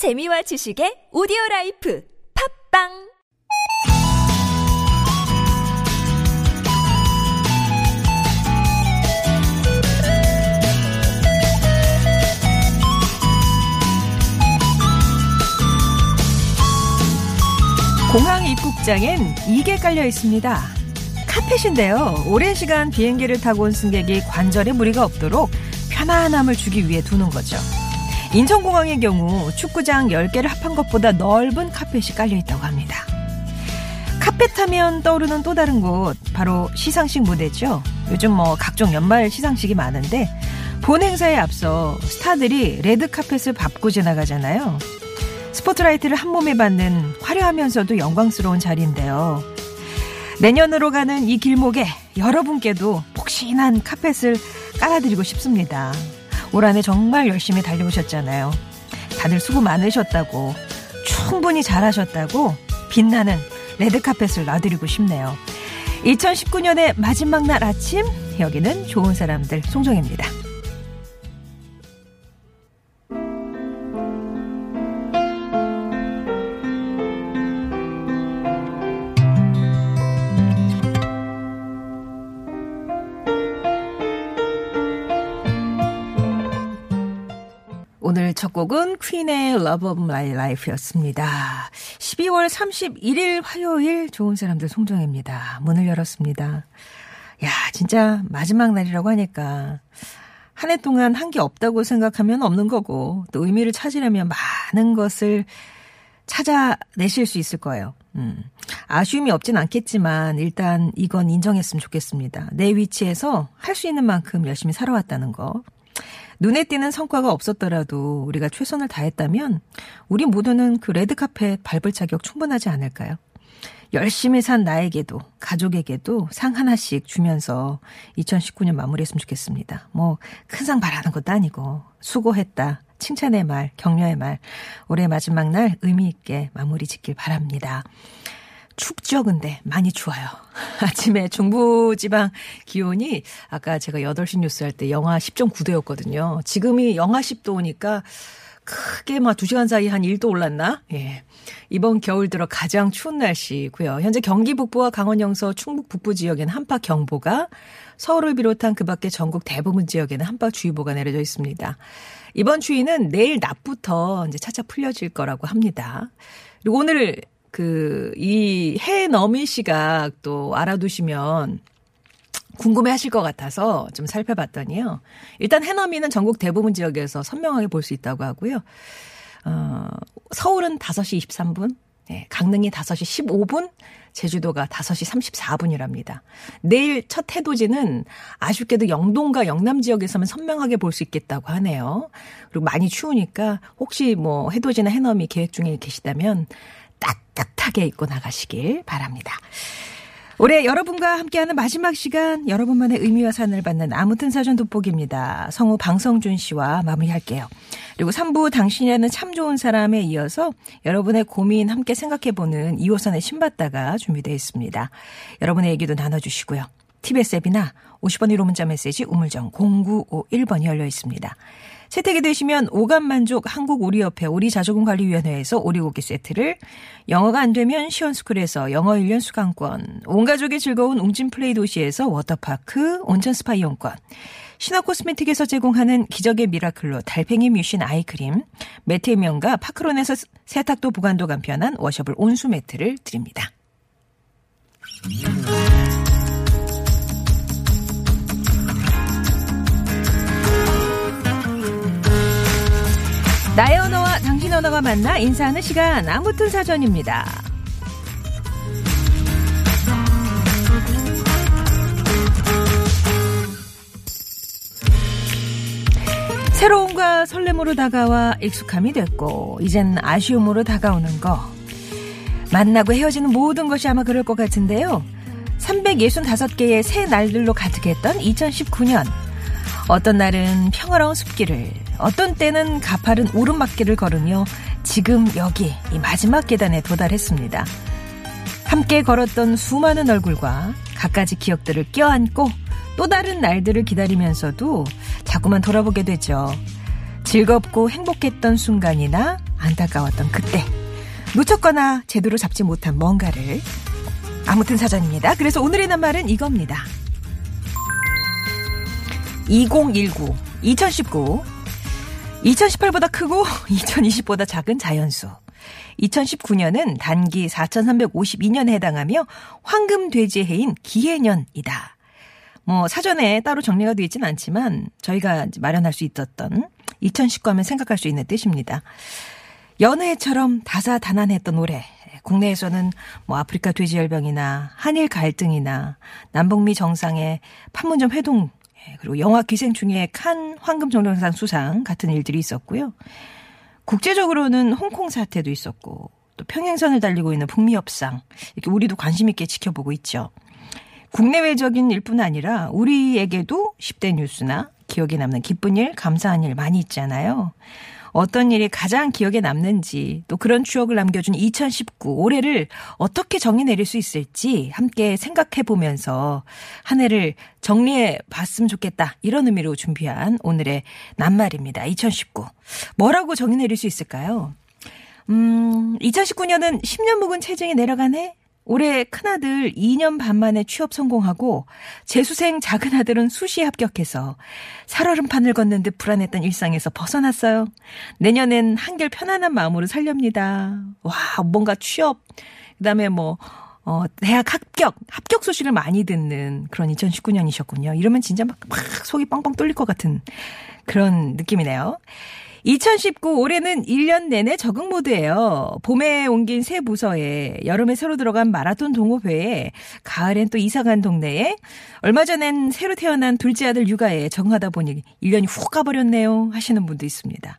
재미와 지식의 오디오 life 팟빵 공항 입국장엔 이게 깔려 있습니다. 카펫인데요. 오랜 시간 비행기를 타고 온 승객이 관절에 무리가 없도록 편안함을 주기 위해 두는 거죠. 인천공항의 경우 축구장 10개를 합한 것보다 넓은 카펫이 깔려 있다고 합니다. 카펫 하면 떠오르는 또 다른 곳, 바로 시상식 무대죠. 요즘 뭐 각종 연말 시상식이 많은데, 본 행사에 앞서 스타들이 레드 카펫을 밟고 지나가잖아요. 스포트라이트를 한 몸에 받는 화려하면서도 영광스러운 자리인데요. 내년으로 가는 이 길목에 여러분께도 폭신한 카펫을 깔아드리고 싶습니다. 올 한해 정말 열심히 달려오셨잖아요. 다들 수고 많으셨다고, 충분히 잘하셨다고 빛나는 레드카펫을 놔드리고 싶네요. 2019년의 마지막 날 아침, 여기는 좋은 사람들 송정입니다. 퀸의 Love of My Life였습니다. 12월 31일 화요일 좋은 사람들 송정혜입니다. 문을 열었습니다. 야, 진짜 마지막 날이라고 하니까 한 해 동안 한 게 없다고 생각하면 없는 거고 또 의미를 찾으려면 많은 것을 찾아내실 수 있을 거예요. 음. 아쉬움이 없진 않겠지만 일단 이건 인정했으면 좋겠습니다. 내 위치에서 할 수 있는 만큼 열심히 살아왔다는 거. 눈에 띄는 성과가 없었더라도 우리가 최선을 다했다면 우리 모두는 그 레드카펫 밟을 자격 충분하지 않을까요? 열심히 산 나에게도 가족에게도 상 하나씩 주면서 2019년 마무리했으면 좋겠습니다. 뭐 큰 상 바라는 것도 아니고 수고했다. 칭찬의 말, 격려의 말. 올해 마지막 날 의미 있게 마무리 짓길 바랍니다. 근데. 많이 추워요. 아침에 중부지방 기온이 아까 제가 8시 뉴스 할 때 영하 10.9도였거든요. 지금이 영하 10도니까 크게 막 2시간 사이 한 1도 올랐나? 예. 이번 겨울 들어 가장 추운 날씨고요. 현재 경기 북부와 강원 영서, 충북 북부 지역에는 한파 경보가 서울을 비롯한 그 밖에 전국 대부분 지역에는 한파 주의보가 내려져 있습니다. 이번 추위는 내일 낮부터 이제 차차 풀려질 거라고 합니다. 그리고 오늘 그, 이 해 너미 시각 또 알아두시면 궁금해 하실 것 같아서 좀 살펴봤더니요. 일단 해넘이는 전국 대부분 지역에서 선명하게 볼 수 있다고 하고요. 어, 서울은 5시 23분, 네, 강릉이 5시 15분, 제주도가 5시 34분이랍니다. 내일 첫 해돋이는 아쉽게도 영동과 영남 지역에서만 선명하게 볼 수 있겠다고 하네요. 그리고 많이 추우니까 혹시 뭐 해돋이나 해넘이 계획 중에 계시다면 따뜻하게 입고 나가시길 바랍니다. 올해 여러분과 함께하는 마지막 시간 여러분만의 의미와 산을 받는 아무튼 사전 돋보기입니다. 성우 방성준 씨와 마무리할게요. 그리고 3부 당신이라는 참 좋은 사람에 이어서 여러분의 고민 함께 생각해보는 2호선의 신받다가 준비되어 있습니다. 여러분의 얘기도 나눠주시고요. TBS 앱이나 50원 1호 문자 메시지 우물정 0951번이 열려 있습니다. 채택이 되시면 오감만족 한국오리협회 오리자조금관리위원회에서 오리고기 세트를 영어가 안 되면 시원스쿨에서 영어 1년 수강권 온 가족이 즐거운 웅진플레이 도시에서 워터파크 온천 스파 이용권 신화 코스메틱에서 제공하는 기적의 미라클로 달팽이 뮤신 아이크림 매트의 명가 파크론에서 세탁도 보관도 간편한 washable 온수 매트를 드립니다. 나의 언어와 당신 언어가 만나 인사하는 시간 아무튼 사전입니다. 새로움과 설렘으로 다가와 익숙함이 됐고 이젠 아쉬움으로 다가오는 거 만나고 헤어지는 모든 것이 아마 그럴 것 같은데요. 365개의 새 날들로 가득했던 2019년 어떤 날은 평화로운 숲길을 어떤 때는 가파른 오르막길을 걸으며 지금 여기 이 마지막 계단에 도달했습니다. 함께 걸었던 수많은 얼굴과 갖가지 기억들을 껴안고 또 다른 날들을 기다리면서도 자꾸만 돌아보게 되죠. 즐겁고 행복했던 순간이나 안타까웠던 그때. 놓쳤거나 제대로 잡지 못한 뭔가를. 아무튼 사전입니다. 그래서 오늘의 낱말은 이겁니다. 2019, 2019. 2018보다 크고 2020보다 작은 자연수. 2019년은 단기 4,352년에 해당하며 황금 돼지의 해인 기해년이다. 뭐 사전에 따로 정리가 되어 있지는 않지만 저희가 마련할 수 있었던 2019 하면 생각할 수 있는 뜻입니다. 연애처럼 다사다난했던 올해 국내에서는 뭐 아프리카 돼지열병이나 한일 갈등이나 남북미 정상의 판문점 회동 예, 그리고 영화 기생충의 칸 황금종려상 수상 같은 일들이 있었고요. 국제적으로는 홍콩 사태도 있었고 또 평행선을 달리고 있는 북미 협상 이렇게 우리도 관심 있게 지켜보고 있죠. 국내외적인 일뿐 아니라 우리에게도 10대 뉴스나 기억에 남는 기쁜 일, 감사한 일 많이 있잖아요. 어떤 일이 가장 기억에 남는지 또 그런 추억을 남겨준 2019 올해를 어떻게 정리 내릴 수 있을지 함께 생각해 보면서 한 해를 정리해 봤으면 좋겠다. 이런 의미로 준비한 오늘의 낱말입니다. 2019. 뭐라고 정리 내릴 수 있을까요? 음, 2019년은 10년 묵은 체중이 내려간 해? 올해 큰아들 2년 반 만에 취업 성공하고 재수생 작은 아들은 수시에 합격해서 살얼음판을 걷는 듯 불안했던 일상에서 벗어났어요. 내년엔 한결 편안한 마음으로 살렵니다. 와, 뭔가 취업, 그 다음에 뭐, 어, 대학 합격, 합격 소식을 많이 듣는 그런 2019년이셨군요. 이러면 진짜 막, 막 속이 뻥뻥 뚫릴 것 같은 그런 느낌이네요. 2019 올해는 1년 내내 적응 모드예요. 봄에 옮긴 새 부서에 여름에 새로 들어간 마라톤 동호회에 가을엔 또 이사간 동네에 얼마 전엔 새로 태어난 둘째 아들 육아에 적응하다 보니 1년이 훅 가버렸네요 하시는 분도 있습니다.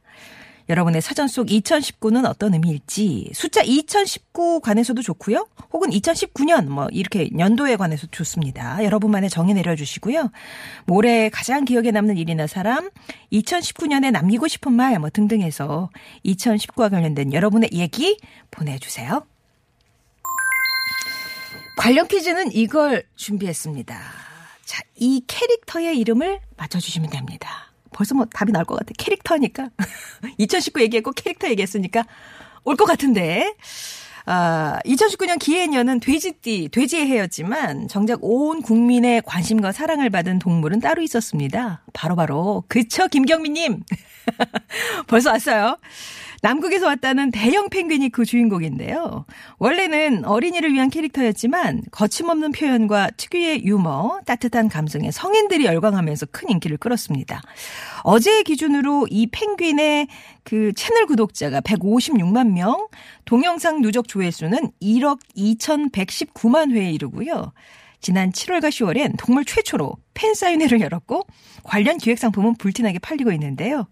여러분의 사전 속 2019는 어떤 의미일지 숫자 2019 관해서도 좋고요. 혹은 2019년 뭐 이렇게 연도에 관해서 좋습니다. 여러분만의 정의 내려주시고요. 올해 가장 기억에 남는 일이나 사람, 2019년에 남기고 싶은 말 뭐 등등 해서 2019와 관련된 여러분의 얘기 보내주세요. 관련 퀴즈는 이걸 준비했습니다. 자, 이 캐릭터의 이름을 맞춰주시면 됩니다. 벌써 뭐 답이 나올 것 같아. 캐릭터니까. 2019 얘기했고 캐릭터 얘기했으니까 올 것 같은데. 아, 2019년 기해년은 돼지띠, 돼지의 해였지만 정작 온 국민의 관심과 사랑을 받은 동물은 따로 있었습니다. 바로바로 바로 그쵸 김경민님. 벌써 왔어요. 남극에서 왔다는 대형 펭귄이 그 주인공인데요. 원래는 어린이를 위한 캐릭터였지만 거침없는 표현과 특유의 유머, 따뜻한 감성에 성인들이 열광하면서 큰 인기를 끌었습니다. 어제 기준으로 이 펭귄의 그 채널 구독자가 156만 명, 동영상 누적 조회수는 1억 2,119만 회에 이르고요. 지난 7월과 10월엔 동물 최초로 팬사인회를 열었고 관련 기획 상품은 불티나게 팔리고 있는데요.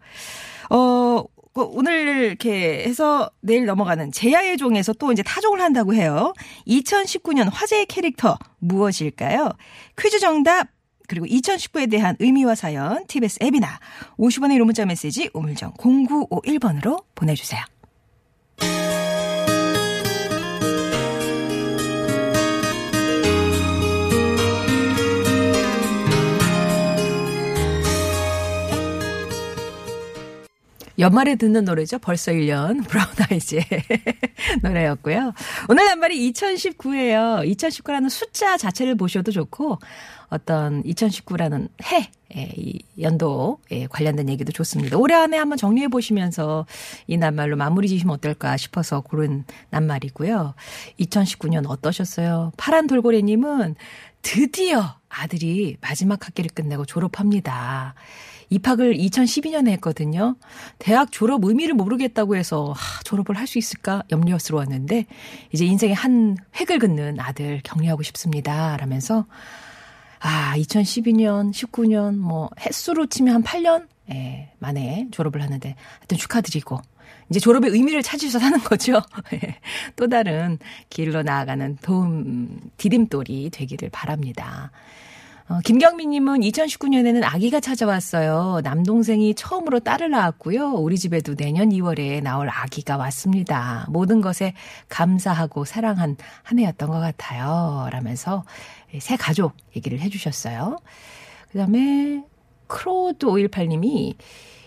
어, 그 오늘 이렇게 해서 내일 넘어가는 제야의 종에서 또 이제 타종을 한다고 해요. 2019년 화제의 캐릭터 무엇일까요? 퀴즈 정답 그리고 2019에 대한 의미와 사연 TBS 앱이나 50원의 이름 문자 메시지 우물정 0951번으로 보내주세요. 연말에 듣는 노래죠. 벌써 1년. 브라운 아이즈의 노래였고요. 오늘 단말이 2019예요. 2019라는 숫자 자체를 보셔도 좋고 어떤 2019라는 해, 예, 이 연도에 관련된 얘기도 좋습니다. 올해 안에 한번 정리해 보시면서 이 낱말로 마무리 지시면 어떨까 싶어서 고른 낱말이고요. 2019년 어떠셨어요? 파란 돌고래님은 드디어 아들이 마지막 학기를 끝내고 졸업합니다. 입학을 2012년에 했거든요. 대학 졸업 의미를 모르겠다고 해서 하, 졸업을 할 수 있을까 염려스러웠는데 이제 인생의 한 획을 긋는 아들 격려하고 싶습니다. 라면서 아, 2012년, 19년 뭐 횟수로 치면 한 8년 예, 만에 졸업을 하는데 하여튼 축하드리고 이제 졸업의 의미를 찾으셔서 하는 거죠. 또 다른 길로 나아가는 도움, 디딤돌이 되기를 바랍니다. 어, 김경민님은 2019년에는 아기가 찾아왔어요. 남동생이 처음으로 딸을 낳았고요. 우리 집에도 내년 2월에 나올 아기가 왔습니다. 모든 것에 감사하고 사랑한 한 해였던 것 같아요. 라면서 새 가족 얘기를 해주셨어요. 그 다음에 크로드 518님이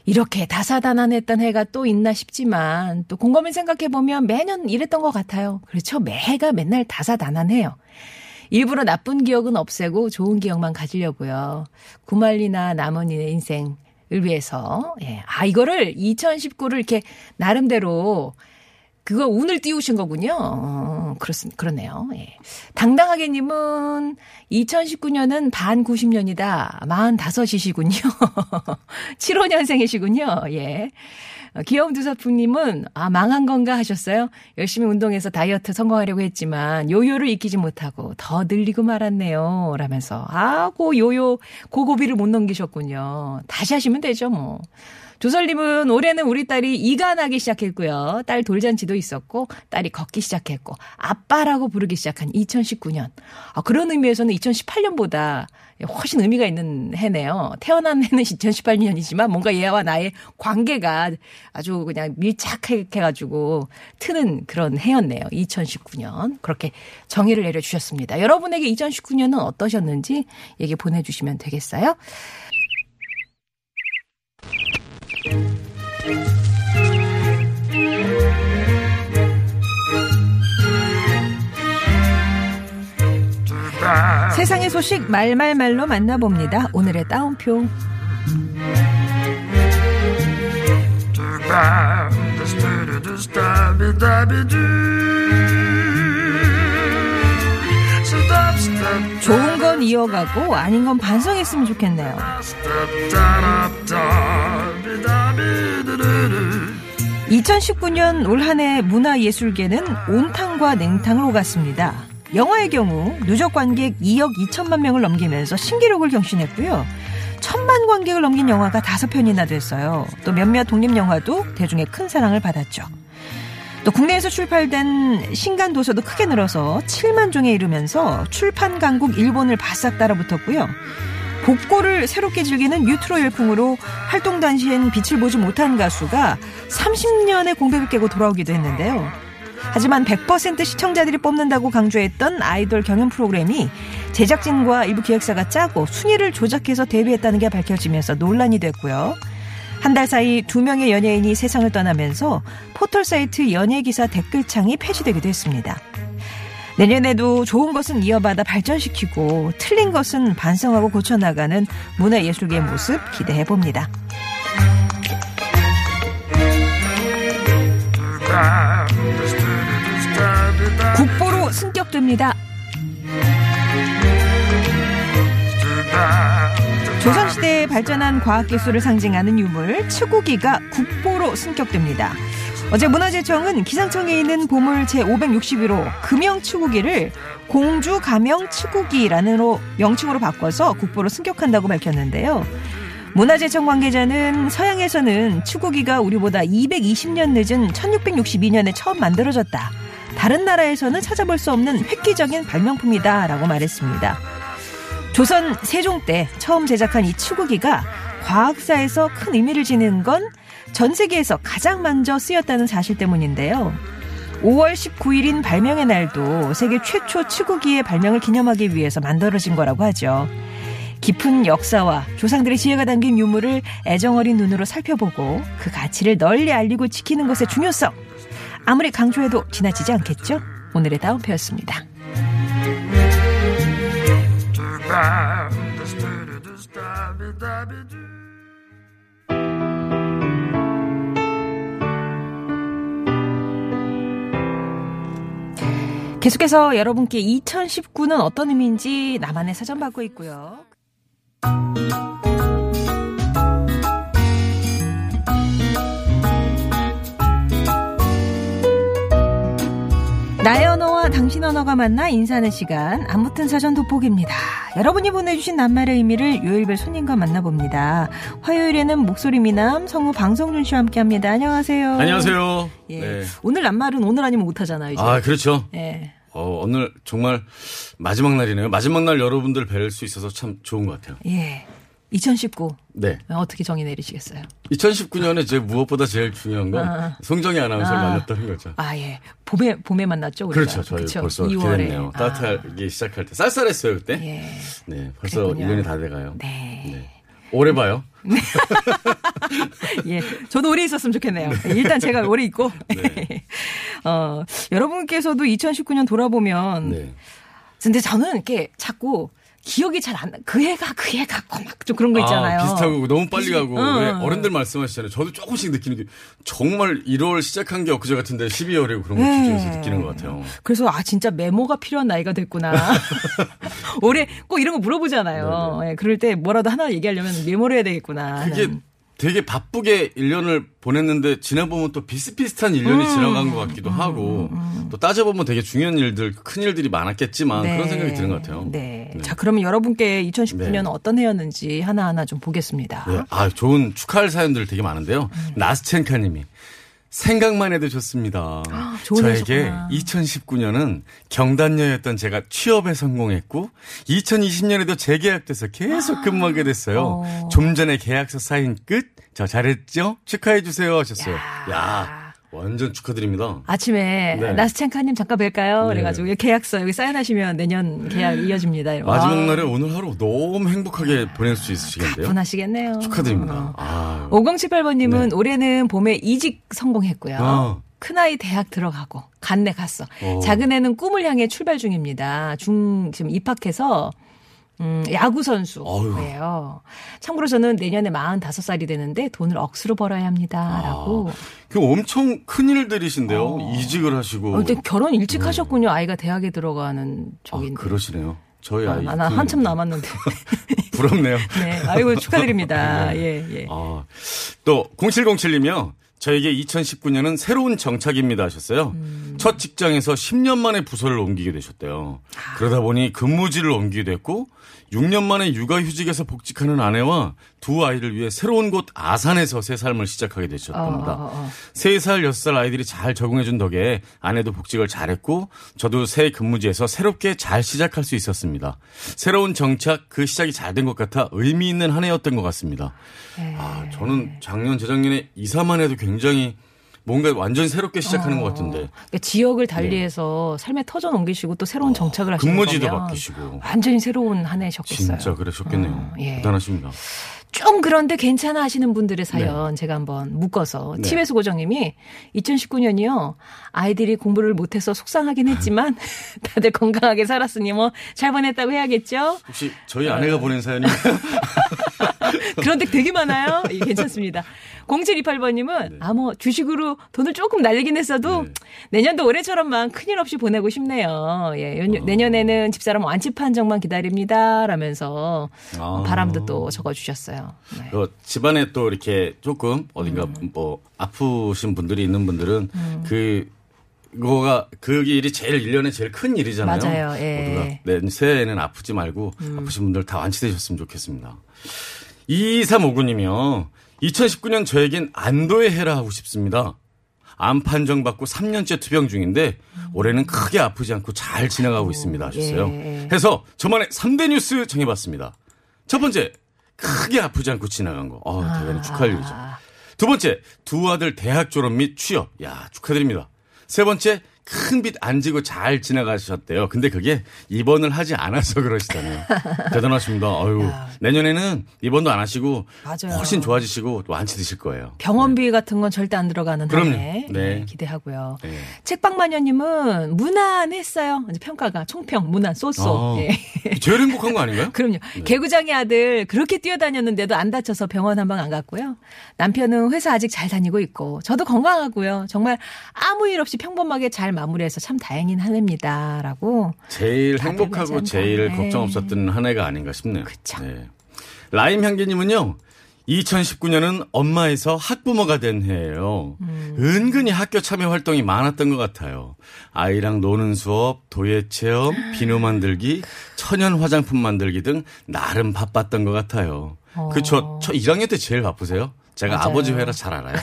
이렇게 다사다난했던 해가 또 있나 싶지만 또 곰곰이 생각해보면 매년 이랬던 것 같아요. 그렇죠. 매해가 맨날 다사다난해요. 일부러 나쁜 기억은 없애고 좋은 기억만 가지려고요. 구만리나 남은 나의 인생을 위해서. 예. 아, 이거를 2019를 이렇게 나름대로 그거 운을 띄우신 거군요. 어, 그렇습니다. 그렇네요. 예. 당당하게님은 2019년은 반 90년이다. 45이시군요. 75년생이시군요. 예. 어, 귀여운 두사풍님은 아 망한 건가 하셨어요. 열심히 운동해서 다이어트 성공하려고 했지만 요요를 익히지 못하고 더 늘리고 말았네요. 라면서 아고 요요 고고비를 못 넘기셨군요. 다시 하시면 되죠 뭐. 조설님은 올해는 우리 딸이 이가 나기 시작했고요. 딸 돌잔치도 있었고 딸이 걷기 시작했고 아빠라고 부르기 시작한 2019년. 아, 그런 의미에서는 2018년보다 훨씬 의미가 있는 해네요. 태어난 해는 2018년이지만 뭔가 얘와 나의 관계가 아주 그냥 밀착해가지고 트는 그런 해였네요. 2019년. 그렇게 정의를 내려주셨습니다. 여러분에게 2019년은 어떠셨는지 얘기 보내주시면 되겠어요? 세상의 소식 말말말로 만나봅니다. 오늘의 따옴표. 좋은 건 이어가고 아닌 건 반성했으면 좋겠네요. 2019년 올 한 해 문화예술계는 온탕과 냉탕을 오갔습니다. 영화의 경우 누적 관객 2억 2천만 명을 넘기면서 신기록을 경신했고요. 천만 관객을 넘긴 영화가 다섯 편이나 됐어요. 또 몇몇 독립 영화도 대중의 큰 사랑을 받았죠. 또 국내에서 출판된 신간 도서도 크게 늘어서 7만 종에 이르면서 출판 강국 일본을 바싹 따라붙었고요. 복고를 새롭게 즐기는 뉴트로 열풍으로 활동 당시엔 빛을 보지 못한 가수가 30년의 공백을 깨고 돌아오기도 했는데요. 하지만 100% 시청자들이 뽑는다고 강조했던 아이돌 경연 프로그램이 제작진과 일부 기획사가 짜고 순위를 조작해서 데뷔했다는 게 밝혀지면서 논란이 됐고요. 한 달 사이 두 명의 연예인이 세상을 떠나면서 포털 사이트 연예기사 댓글창이 폐지되기도 했습니다. 내년에도 좋은 것은 이어받아 발전시키고 틀린 것은 반성하고 고쳐나가는 문화예술계의 모습 기대해 봅니다. 국보로 승격됩니다. 조선시대에 발전한 과학기술을 상징하는 유물 치구기가 국보로 승격됩니다. 어제 문화재청은 기상청에 있는 보물 제561호 금영치구기를 공주 가명 치구기라는 명칭으로 바꿔서 국보로 승격한다고 밝혔는데요. 문화재청 관계자는 서양에서는 치구기가 우리보다 220년 늦은 1662년에 처음 만들어졌다. 다른 나라에서는 찾아볼 수 없는 획기적인 발명품이다. 라고 말했습니다. 조선 세종 때 처음 제작한 이 치구기가 과학사에서 큰 의미를 지닌 건 전 세계에서 가장 먼저 쓰였다는 사실 때문인데요. 5월 19일인 발명의 날도 세계 최초 치구기의 발명을 기념하기 위해서 만들어진 거라고 하죠. 깊은 역사와 조상들의 지혜가 담긴 유물을 애정어린 눈으로 살펴보고 그 가치를 널리 알리고 지키는 것의 중요성. 아무리 강조해도 지나치지 않겠죠? 오늘의 다운표였습니다. 계속해서 여러분께 2019는 어떤 의미인지 나만의 사전 받고 있고요. 나의 언어와 당신 언어가 만나 인사하는 시간 아무튼 사전 돋보기입니다. 여러분이 보내주신 낱말의 의미를 요일별 손님과 만나봅니다. 화요일에는 목소리 미남 성우 방송준 씨와 함께합니다. 안녕하세요. 안녕하세요. 예. 네. 오늘 낱말은 오늘 아니면 못하잖아요. 이제. 아 그렇죠. 예. 어, 오늘 정말 마지막 날이네요. 마지막 날 여러분들 뵐 수 있어서 참 좋은 것 같아요. 예. 2019 네. 어떻게 정의 내리시겠어요? 2019년에 제 무엇보다 제일 중요한 건 아. 송정희 아나운서를 아. 만났다는 거죠. 아 예. 봄에 봄에 만났죠. 우리가. 그렇죠. 저희 그쵸? 벌써 2월에. 그렇게 됐네요. 따뜻하기 시작할 때 쌀쌀했어요 그때. 예. 네. 벌써 그랬군요. 1년이 다 돼가요. 네. 네. 오래 봐요. 예. 저도 오래 있었으면 좋겠네요. 일단 제가 오래 있고. 네. 어, 여러분께서도 2019년 돌아보면. 네. 근데 저는 이렇게 자꾸 기억이 잘 안 나. 그 해가 그해 같고 막 좀 그런 거 있잖아요. 아, 비슷하고 너무 빨리 가고 응. 왜 어른들 말씀하시잖아요. 저도 조금씩 느끼는 게 정말 1월 시작한 게 엊그제 같은데 12월에 그런 거 네. 기준에서 느끼는 것 같아요. 그래서 아 진짜 메모가 필요한 나이가 됐구나. 올해 꼭 이런 거 물어보잖아요. 예, 그럴 때 뭐라도 하나 얘기하려면 메모를 해야 되겠구나. 그게 되게 바쁘게 1년을 보냈는데 지나보면 또 비슷비슷한 1년이 지나간 것 같기도 하고 또 따져보면 되게 중요한 일들, 큰 일들이 많았겠지만 그런 생각이 드는 것 같아요. 네. 자, 그러면 여러분께 2019년 네. 어떤 해였는지 하나하나 좀 보겠습니다. 네. 아, 좋은 축하할 사연들 되게 많은데요. 음. 나스첸카 님이 생각만 해도 좋습니다. 좋은 저에게 해셨구나. 2019년은 경단녀였던 제가 취업에 성공했고 2020년에도 재계약돼서 계속 근무하게 됐어요. 어. 좀 전에 계약서 사인 끝. 저 잘했죠? 축하해 주세요 하셨어요. 야. 야, 완전 축하드립니다. 아침에 네. 나스첸카님 잠깐 뵐까요? 네. 그래가지고 계약서 여기 사인하시면 내년 계약 이어집니다. 이러고. 마지막 아, 날에 오늘 하루 너무 행복하게 보낼 수 있으시겠는데요? 분하시겠네요. 축하드립니다. 아, 5078번님은 네. 올해는 봄에 이직 성공했고요. 아. 큰아이 대학 들어가고 간내 갔어. 어. 작은애는 꿈을 향해 출발 중입니다. 중 지금 입학해서 음, 야구 선수예요. 참고로 저는 내년에 45살이 되는데 돈을 억수로 벌어야 합니다라고. 그 엄청 큰 일들이신데요. 이직을 하시고. 어, 근데 결혼 일찍 하셨군요. 아이가 대학에 들어가는 아, 쪽인데. 그러시네요. 저희 아, 아이. 나큰 한참. 남았는데. 부럽네요. 네. 아이고 축하드립니다. 예, 예. 아, 또 0707님이요. 저에게 2019년은 새로운 정착입니다 하셨어요. 음. 첫 직장에서 10년 만에 부서를 옮기게 되셨대요. 아. 그러다 보니 근무지를 옮기게 됐고 6년 만에 육아휴직에서 복직하는 아내와 두 아이를 위해 새로운 곳 아산에서 새 삶을 시작하게 되셨답니다. 어, 어, 어. 세살 여섯 살 아이들이 잘 적응해준 덕에 아내도 복직을 잘했고 저도 새 근무지에서 새롭게 잘 시작할 수 있었습니다. 새로운 정착 그 시작이 잘 된 것 같아 의미 있는 한 해였던 것 같습니다. 네. 아 저는 작년 재작년에 이사만 해도 굉장히 뭔가 완전 새롭게 시작하는 것 같은데 그러니까 지역을 달리해서 삶의 터전 옮기시고 또 새로운 정착을 하시는 네. 어, 근무지도 거면 바뀌시고 완전히 새로운 한 해셨겠어요. 진짜 그러셨겠네요. 어, 예. 대단하십니다. 좀 그런데 괜찮아 하시는 분들의 사연 제가 한번 묶어서 네. 치매수 고정님이 2019년이요 아이들이 공부를 못해서 속상하긴 했지만 다들 건강하게 살았으니 뭐 잘 보냈다고 해야겠죠. 혹시 저희 아내가 보낸 사연인가요? 그런 데 되게 많아요. 예, 괜찮습니다. 0728번님은 아뭐 주식으로 돈을 조금 날리긴 했어도 네. 내년도 올해처럼만 큰일 없이 보내고 싶네요. 예, 연- 어. 내년에는 집사람 완치 판정만 기다립니다. 라면서 아. 바람도 또 적어주셨어요. 네. 그 집안에 또 이렇게 조금 어딘가 음. 뭐 아프신 분들이 있는 분들은 그 그거가 그 일이 제일 1년에 제일 큰 일이잖아요. 맞아요. 예. 음. 모두가 내 새해에는 아프지 말고 아프신 분들 다 완치되셨으면 좋겠습니다. 2359님이요. 2019년 저에겐 안도의 해라 하고 싶습니다. 암 판정 받고 3년째 투병 중인데 올해는 크게 아프지 않고 잘 지나가고 있습니다 하셨어요. 예. 해서 저만의 3대 뉴스 정해봤습니다. 첫 번째, 크게 아프지 않고 지나간 거. 아, 대단히 축하할 일이죠. 두 번째, 두 아들 대학 졸업 및 취업. 야, 축하드립니다. 세 번째, 큰빚안 지고 잘 지나가셨대요. 근데 그게 입원을 하지 않아서 그러시다네요. 대단하십니다. 아유, 내년에는 입원도 안 하시고 맞아요. 훨씬 좋아지시고 또 완치 드실 거예요. 병원비 같은 건 절대 안 들어가는. 한해 네. 네, 기대하고요. 네. 책방마녀님은 무난했어요. 평가가 총평 무난 쏘쏘. 아, 예. 제일 행복한 거 아닌가요? 그럼요. 개구장의 아들 그렇게 뛰어다녔는데도 안 다쳐서 병원 한 방 안 갔고요. 남편은 회사 아직 잘 다니고 있고 저도 건강하고요. 정말 아무 일 없이 평범하게 잘 마무리해서 참 다행인 한 해입니다라고. 제일 행복하고 제일 않나. 걱정 네. 없었던 한 해가 아닌가 싶네요. 그쵸. 네. 라임 향기님은요. 2019년은 엄마에서 학부모가 된 해예요. 음. 은근히 학교 참여 활동이 많았던 것 같아요. 아이랑 노는 수업, 도예 체험, 비누 만들기, 천연 화장품 만들기 등 나름 바빴던 것 같아요. 그쵸. 저 1학년 때 제일 바쁘세요? 제가 어. 맞아요. 아버지 회라 잘 알아요.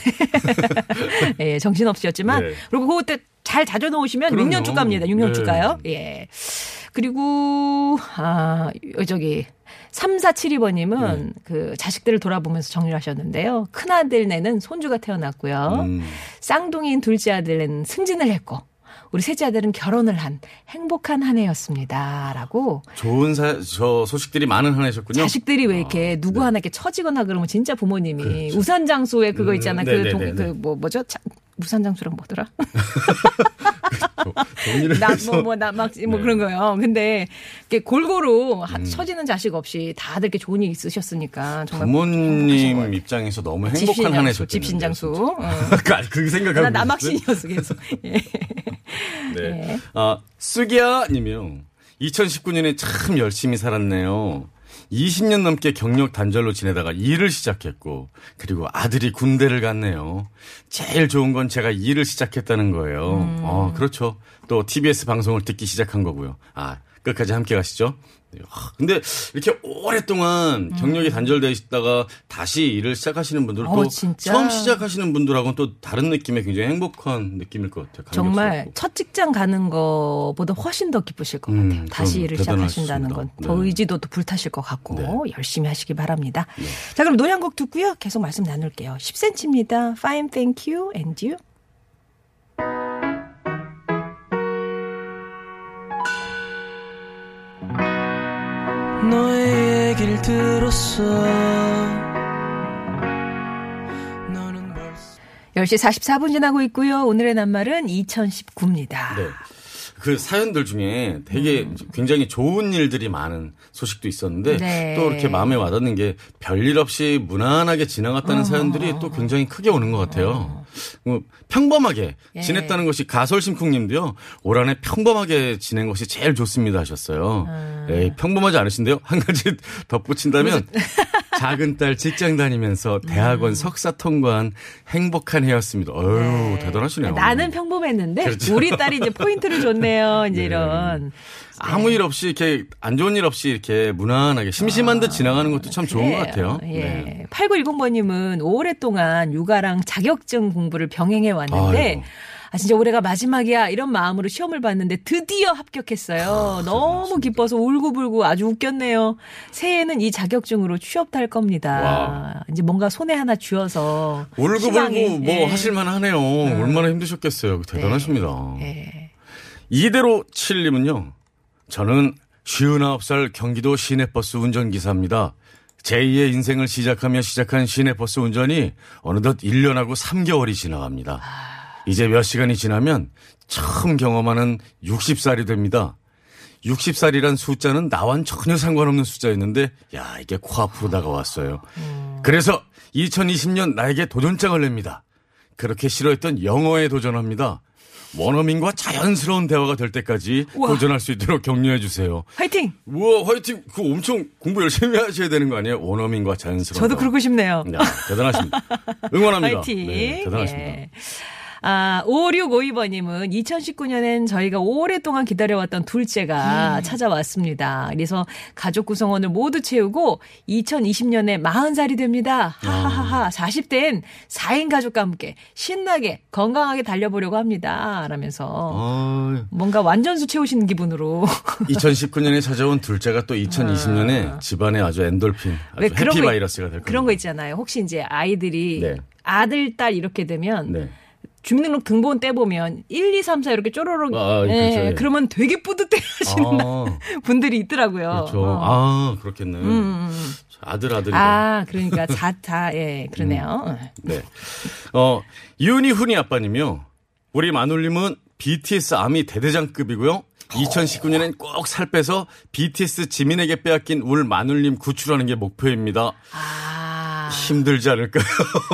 예, 정신없이였지만 네. 그리고 그때 잘 자주 놓으시면 그럼요. 6년 쭉 갑니다. 6년 네. 쭉 가요. 예. 그리고 아, 저기 3472번님은 네. 그 자식들을 돌아보면서 정리를 하셨는데요. 큰아들네는 손주가 태어났고요. 음. 쌍둥이인 둘째 아들은 승진을 했고 우리 셋째 아들은 결혼을 한 행복한 한 해였습니다. 라고 좋은 사, 저 소식들이 많은 한 해셨군요. 자식들이 왜 이렇게 아, 누구 네. 하나 이렇게 처지거나 그러면 진짜 부모님이 우산 장소에 그거 음, 있잖아. 네네네네. 그, 동, 그, 뭐, 뭐죠? 장소랑 뭐더라? 정리를 나, 해서 뭐, 뭐, 나, 막, 뭐 네. 그런 거요. 근데, 이렇게 골고루 음. 하- 처지는 자식 없이 다들 이렇게 좋은 일 있으셨으니까 정말. 것 부모님. 입장에서 너무 행복한 한 집신장수, 해셨겠는데. 집신장수. 어. 그 생각하고 나? 남학신이었어, 계속. 예. 네. 아, 쓰기야 님이요. 2019년에 참 열심히 살았네요. 20년 넘게 경력 단절로 지내다가 일을 시작했고, 그리고 아들이 군대를 갔네요. 제일 좋은 건 제가 일을 시작했다는 거예요. 음. 어, 그렇죠. 또 TBS 방송을 듣기 시작한 거고요. 아, 끝까지 함께 가시죠. 네. 아, 근데 이렇게 오랫동안 경력이 단절돼 있다가 다시 일을 시작하시는 분들 또 음. 어, 진짜? 처음 시작하시는 분들하고는 또 다른 느낌의 굉장히 행복한 느낌일 것 같아요. 정말. 첫 직장 가는 거보다 훨씬 더 기쁘실 것 음, 같아요. 다시 일을. 시작하신다는 건더 네. 의지도 또 불타실 것 같고 네. 열심히 하시기 바랍니다. 자, 그럼 노래 한 곡 듣고요. 계속 말씀 나눌게요. 10cm입니다. Fine, thank you, and you. 들었어 너는 벌써 10시 44분 지나고 있고요. 오늘의 낱말은 2019입니다. 네. 그 사연들 중에 되게 굉장히 좋은 일들이 많은 소식도 있었는데 음. 네. 또 이렇게 마음에 와닿는 게 별일 없이 무난하게 지나갔다는 사연들이 또 굉장히 크게 오는 것 같아요. 뭐 평범하게 예. 지냈다는 것이 가설심쿵님도요. 올 한해 평범하게 지낸 것이 제일 좋습니다 하셨어요. 아. 에이, 평범하지 않으신데요. 한 가지 덧붙인다면 작은 딸 직장 다니면서 대학원 석사 통과한 행복한 해였습니다. 어유 네. 대단하시네요. 나는 평범했는데 그렇죠. 우리 딸이 이제 포인트를 줬네요. 이제 네. 이런. 아무 일 없이 이렇게 안 좋은 일 없이 이렇게 무난하게 심심한 듯 지나가는 것도 참 좋은 것 같아요. 예. 네. 8910번님은 오랫동안 육아랑 자격증 공부를 병행해 왔는데 아이고. 아 진짜 올해가 마지막이야 이런 마음으로 시험을 봤는데 드디어 합격했어요. 너무 기뻐서 울고불고 아주 웃겼네요. 새해에는 이 자격증으로 취업도 할 겁니다. 와. 이제 뭔가 손에 하나 쥐어서 울고불고 뭐 예. 하실만 하네요. 얼마나 힘드셨겠어요. 대단하십니다. 예. 이대로 칠님은요. 저는 59살 경기도 시내버스 운전기사입니다. 제2의 인생을 시작하며 시작한 시내버스 운전이 어느덧 1년하고 3개월이 지나갑니다. 이제 몇 시간이 지나면 처음 경험하는 60살이 됩니다. 60살이란 숫자는 나와는 전혀 상관없는 숫자였는데, 야, 이게 코앞으로 다가왔어요. 그래서 2020년 나에게 도전장을 냅니다. 그렇게 싫어했던 영어에 도전합니다. 원어민과 자연스러운 대화가 될 때까지 우와. 도전할 수 있도록 격려해 주세요. 화이팅! 우와, 화이팅! 그 엄청 공부 열심히 하셔야 되는 거 아니에요? 원어민과 자연스러운 저도 대화. 그러고 싶네요. 야, 대단하십니다. 응원합니다. 화이팅. 네, 대단하십니다. 예. 아, 5652번님은 2019년엔 저희가 오랫동안 기다려왔던 둘째가 음. 찾아왔습니다. 그래서 가족 구성원을 모두 채우고 2020년에 40살이 됩니다. 하하하하. 아. 40대엔 4인 가족과 함께 신나게 건강하게 달려보려고 합니다. 라면서 아, 뭔가 완전수 채우시는 기분으로. 2019년에 찾아온 둘째가 또 2020년에 집안에 아주 엔돌핀, 아주 해피 거- 바이러스가 될 겁니다. 그런 거 있잖아요. 혹시 이제 아이들이 네. 아들, 딸 이렇게 되면 네. 주민등록 등본 떼 보면 1, 2, 3, 4 이렇게 쪼로록 아, 그렇죠. 예, 예. 그러면 되게 뿌듯해 하시는 아, 분들이 있더라고요. 그렇죠. 어. 아, 그렇겠네. 음, 아들, 아들이. 아, 그러니까 4, 4, 예, 그러네요. 음. 네. 어, 윤희훈이 아빠님이요. 우리 마눌님은 BTS 아미 대대장급이고요. 2019년엔 꼭 살 빼서 BTS 지민에게 빼앗긴 울 마눌님 구출하는 게 목표입니다. 아. 힘들지 않을까요?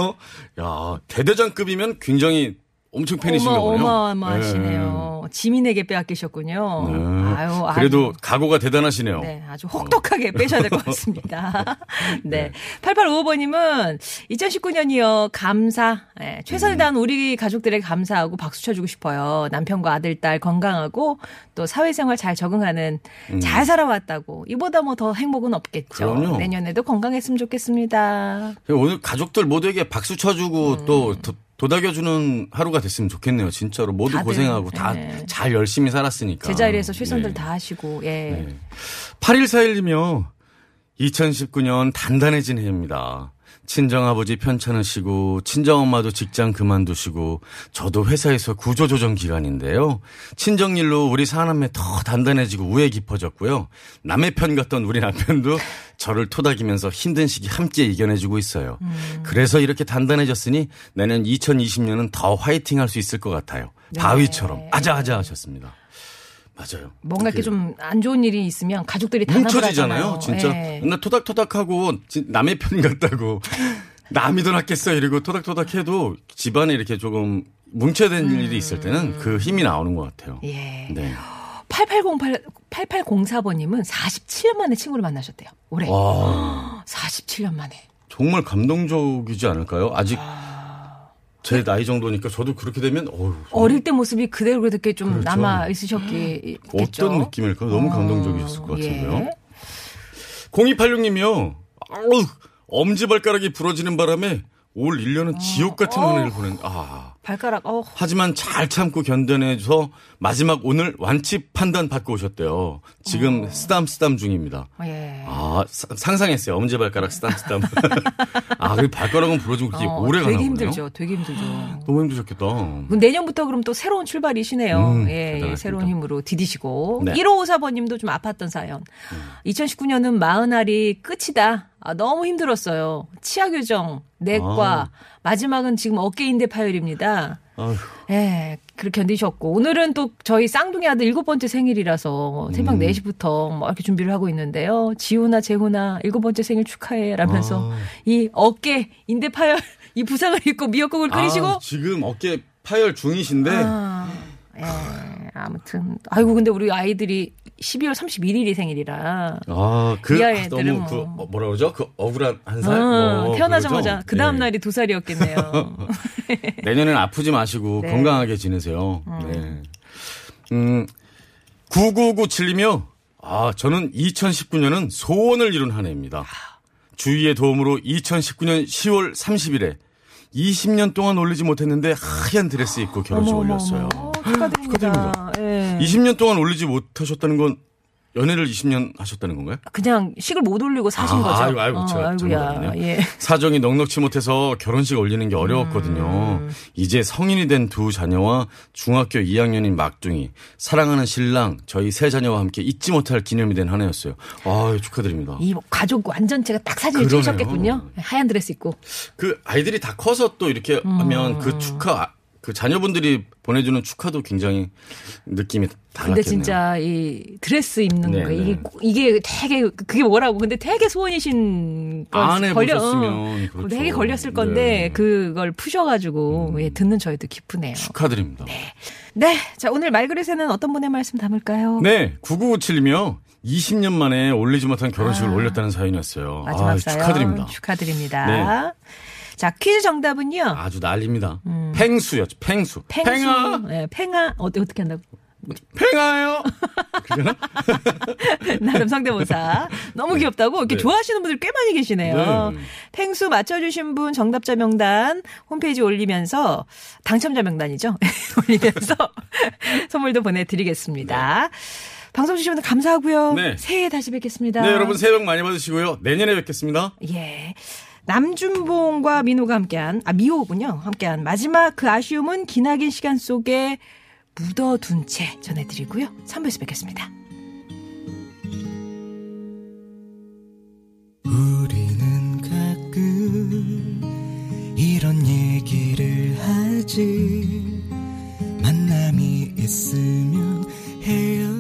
야, 대대장급이면 굉장히 엄청 보네요. 어마어마하시네요. 지민에게 빼앗기셨군요. 네. 아유. 그래도 각오가 대단하시네요. 네, 아주 혹독하게 빼셔야 될 것 같습니다. 네. 8855번님은 2019년이요, 감사. 네, 최선을 다한 우리 가족들에게 감사하고 박수 쳐주고 싶어요. 남편과 아들, 딸 건강하고 또 사회생활 잘 적응하는 잘 살아왔다고. 이보다 뭐 더 행복은 없겠죠. 음. 그럼요. 내년에도 건강했으면 좋겠습니다. 오늘 가족들 모두에게 박수 쳐주고 음. 또 도, 도닥여주는 하루가 됐으면 좋겠네요. 진짜로 모두 고생하고 다 네. 잘 열심히 살았으니까. 제자리에서 최선들 네. 다 하시고, 예. 네. 8141님이요. 2019년 단단해진 해입니다. 친정아버지 편찮으시고, 친정엄마도 직장 그만두시고, 저도 회사에서 구조조정 기간인데요. 친정일로 우리 사남매 더 단단해지고 우애 깊어졌고요. 남의 편 같던 우리 남편도 저를 토닥이면서 힘든 시기 함께 이겨내주고 있어요. 그래서 이렇게 단단해졌으니 내년 2020년은 더 화이팅 할 수 있을 것 같아요. 바위처럼 아자아자 하셨습니다. 맞아요. 뭔가 이렇게 이렇게 좀 안 좋은 일이 있으면 가족들이 단합을 뭉쳐지잖아요. 진짜 예. 맨날 토닥토닥하고 진- 남의 편 같다고 남이 더 낫겠어 이러고 토닥토닥해도 집안에 이렇게 조금 뭉쳐야 되는 일이 있을 때는 그 힘이 나오는 것 같아요. 음. 예. 네. 8808 8804번님은 47년 만에 친구를 만나셨대요. 올해. 와 47년 만에. 정말 감동적이지 않을까요? 아직 제 나이 정도니까 저도 그렇게 되면 어휴, 어릴 때 모습이 그대로 그렇게 좀 그렇죠. 남아 있으셨겠죠. 어떤 느낌일까? 너무 어, 감동적이셨을 것 같은데요. 예. 0286님이요. 아우, 엄지발가락이 부러지는 바람에 올 1년은 지옥 같은 어. 한 해를 보낸, 아. 발가락 어 하지만 잘 참고 견뎌내서 마지막 오늘 완치 판단 받고 오셨대요. 지금 쓰담 쓰담 중입니다. 예. 아, 사- 상상했어요. 엄지 발가락 쓰담쓰담. 아, 그 발가락은 부러지면 그렇게 어, 오래 가나 되게. 힘들죠. 되게 힘들죠. 너무 힘드셨겠다. 그럼 내년부터 그럼 또 새로운 출발이시네요. 음, 예, 예. 새로운 힘으로 디디시고. 네. 1554번님도 좀 아팠던 사연. 2019년은 마흔알이 끝이다. 아, 너무 힘들었어요. 치아 교정, 내과, 아. 마지막은 지금 어깨인대 파열입니다. 아휴, 예, 그렇게 견디셨고. 오늘은 또 저희 쌍둥이 아들 일곱 번째 생일이라서 새벽 음. 4시부터 뭐 이렇게 준비를 하고 있는데요. 지훈아, 재훈아, 일곱 번째 생일 축하해. 라면서 아. 이 어깨, 인대 파열, 이 부상을 입고 미역국을 끓이시고. 아, 지금 어깨 파열 중이신데. 아, 예, 아무튼. 아이고, 근데 우리 아이들이 12월 31일이 생일이라. 아, 그, 이 아, 아이들은 너무 뭐. 그, 뭐- 뭐라 그러죠? 그 억울한 한 살? 어, 뭐 태어나자마자 그거죠? 그 다음 네. 날이 두 살이었겠네요. 내년엔 아프지 마시고 네. 건강하게 지내세요. 네. 음, 9997이며, 아, 저는 2019년은 소원을 이룬 한 해입니다. 주위의 도움으로 2019년 10월 30일에 20년 동안 올리지 못했는데 하얀 드레스 입고 결혼식 어머, 어머, 올렸어요. 어머. 축하드립니다. 축하드립니다. 예. 20년 동안 올리지 못하셨다는 건 연애를 20년 하셨다는 건가요? 그냥 식을 못 올리고 사신 아, 거죠. 아이고, 아이고, 제가 아이고야. 예. 사정이 넉넉치 못해서 결혼식 올리는 게 어려웠거든요. 음. 이제 성인이 된 두 자녀와 중학교 2학년인 막둥이, 사랑하는 신랑, 저희 세 자녀와 함께 잊지 못할 기념이 된 한 해였어요. 아 축하드립니다. 이 가족 완전체가 딱 사진을 그러네요. 찍으셨겠군요. 하얀 드레스 입고. 그 아이들이 다 커서 또 이렇게 음. 하면 그 축하, 그 자녀분들이 보내주는 축하도 굉장히 느낌이 달랐겠네요. 근데 진짜 이 드레스 입는 네, 거 네. 이게 이게 되게 그게 뭐라고 근데 되게 소원이신 건안 걸려- 해보셨으면 어, 그렇죠. 되게 걸렸을 건데 네. 음. 그걸 푸셔가지고 예, 듣는 저희도 기쁘네요. 축하드립니다. 네, 자 오늘 말그릇에는 어떤 분의 말씀 담을까요? 네, 9957이며 20년 만에 올리지 못한 결혼식을 올렸다는 사연이었어요. 아. 마지막 아, 사연 축하드립니다. 축하드립니다. 네. 자 퀴즈 정답은요. 아주 난립니다. 팽수였죠. 팽수. 음. 팽수, 팽아. 예, 팽아 어떻게 어떻게 한다고? 팽아요. 나름 성대모사 너무 귀엽다고 이렇게 네. 좋아하시는 분들이 꽤 많이 계시네요. 네. 팽수 맞춰주신 분 정답자 명단 홈페이지 올리면서 당첨자 명단이죠. 올리면서 선물도 보내드리겠습니다. 방송 주신 분들 감사하고요. 네. 새해 다시 뵙겠습니다. 네, 여러분 새해 복 많이 받으시고요. 내년에 뵙겠습니다. 예. 남준봉과 민호가 함께한 아 미호군요. 함께한 마지막 그 아쉬움은 기나긴 시간 속에 묻어둔 채 전해드리고요. 3부에서 뵙겠습니다. 우리는 가끔 이런 얘기를 하지 만남이 있으면 헤어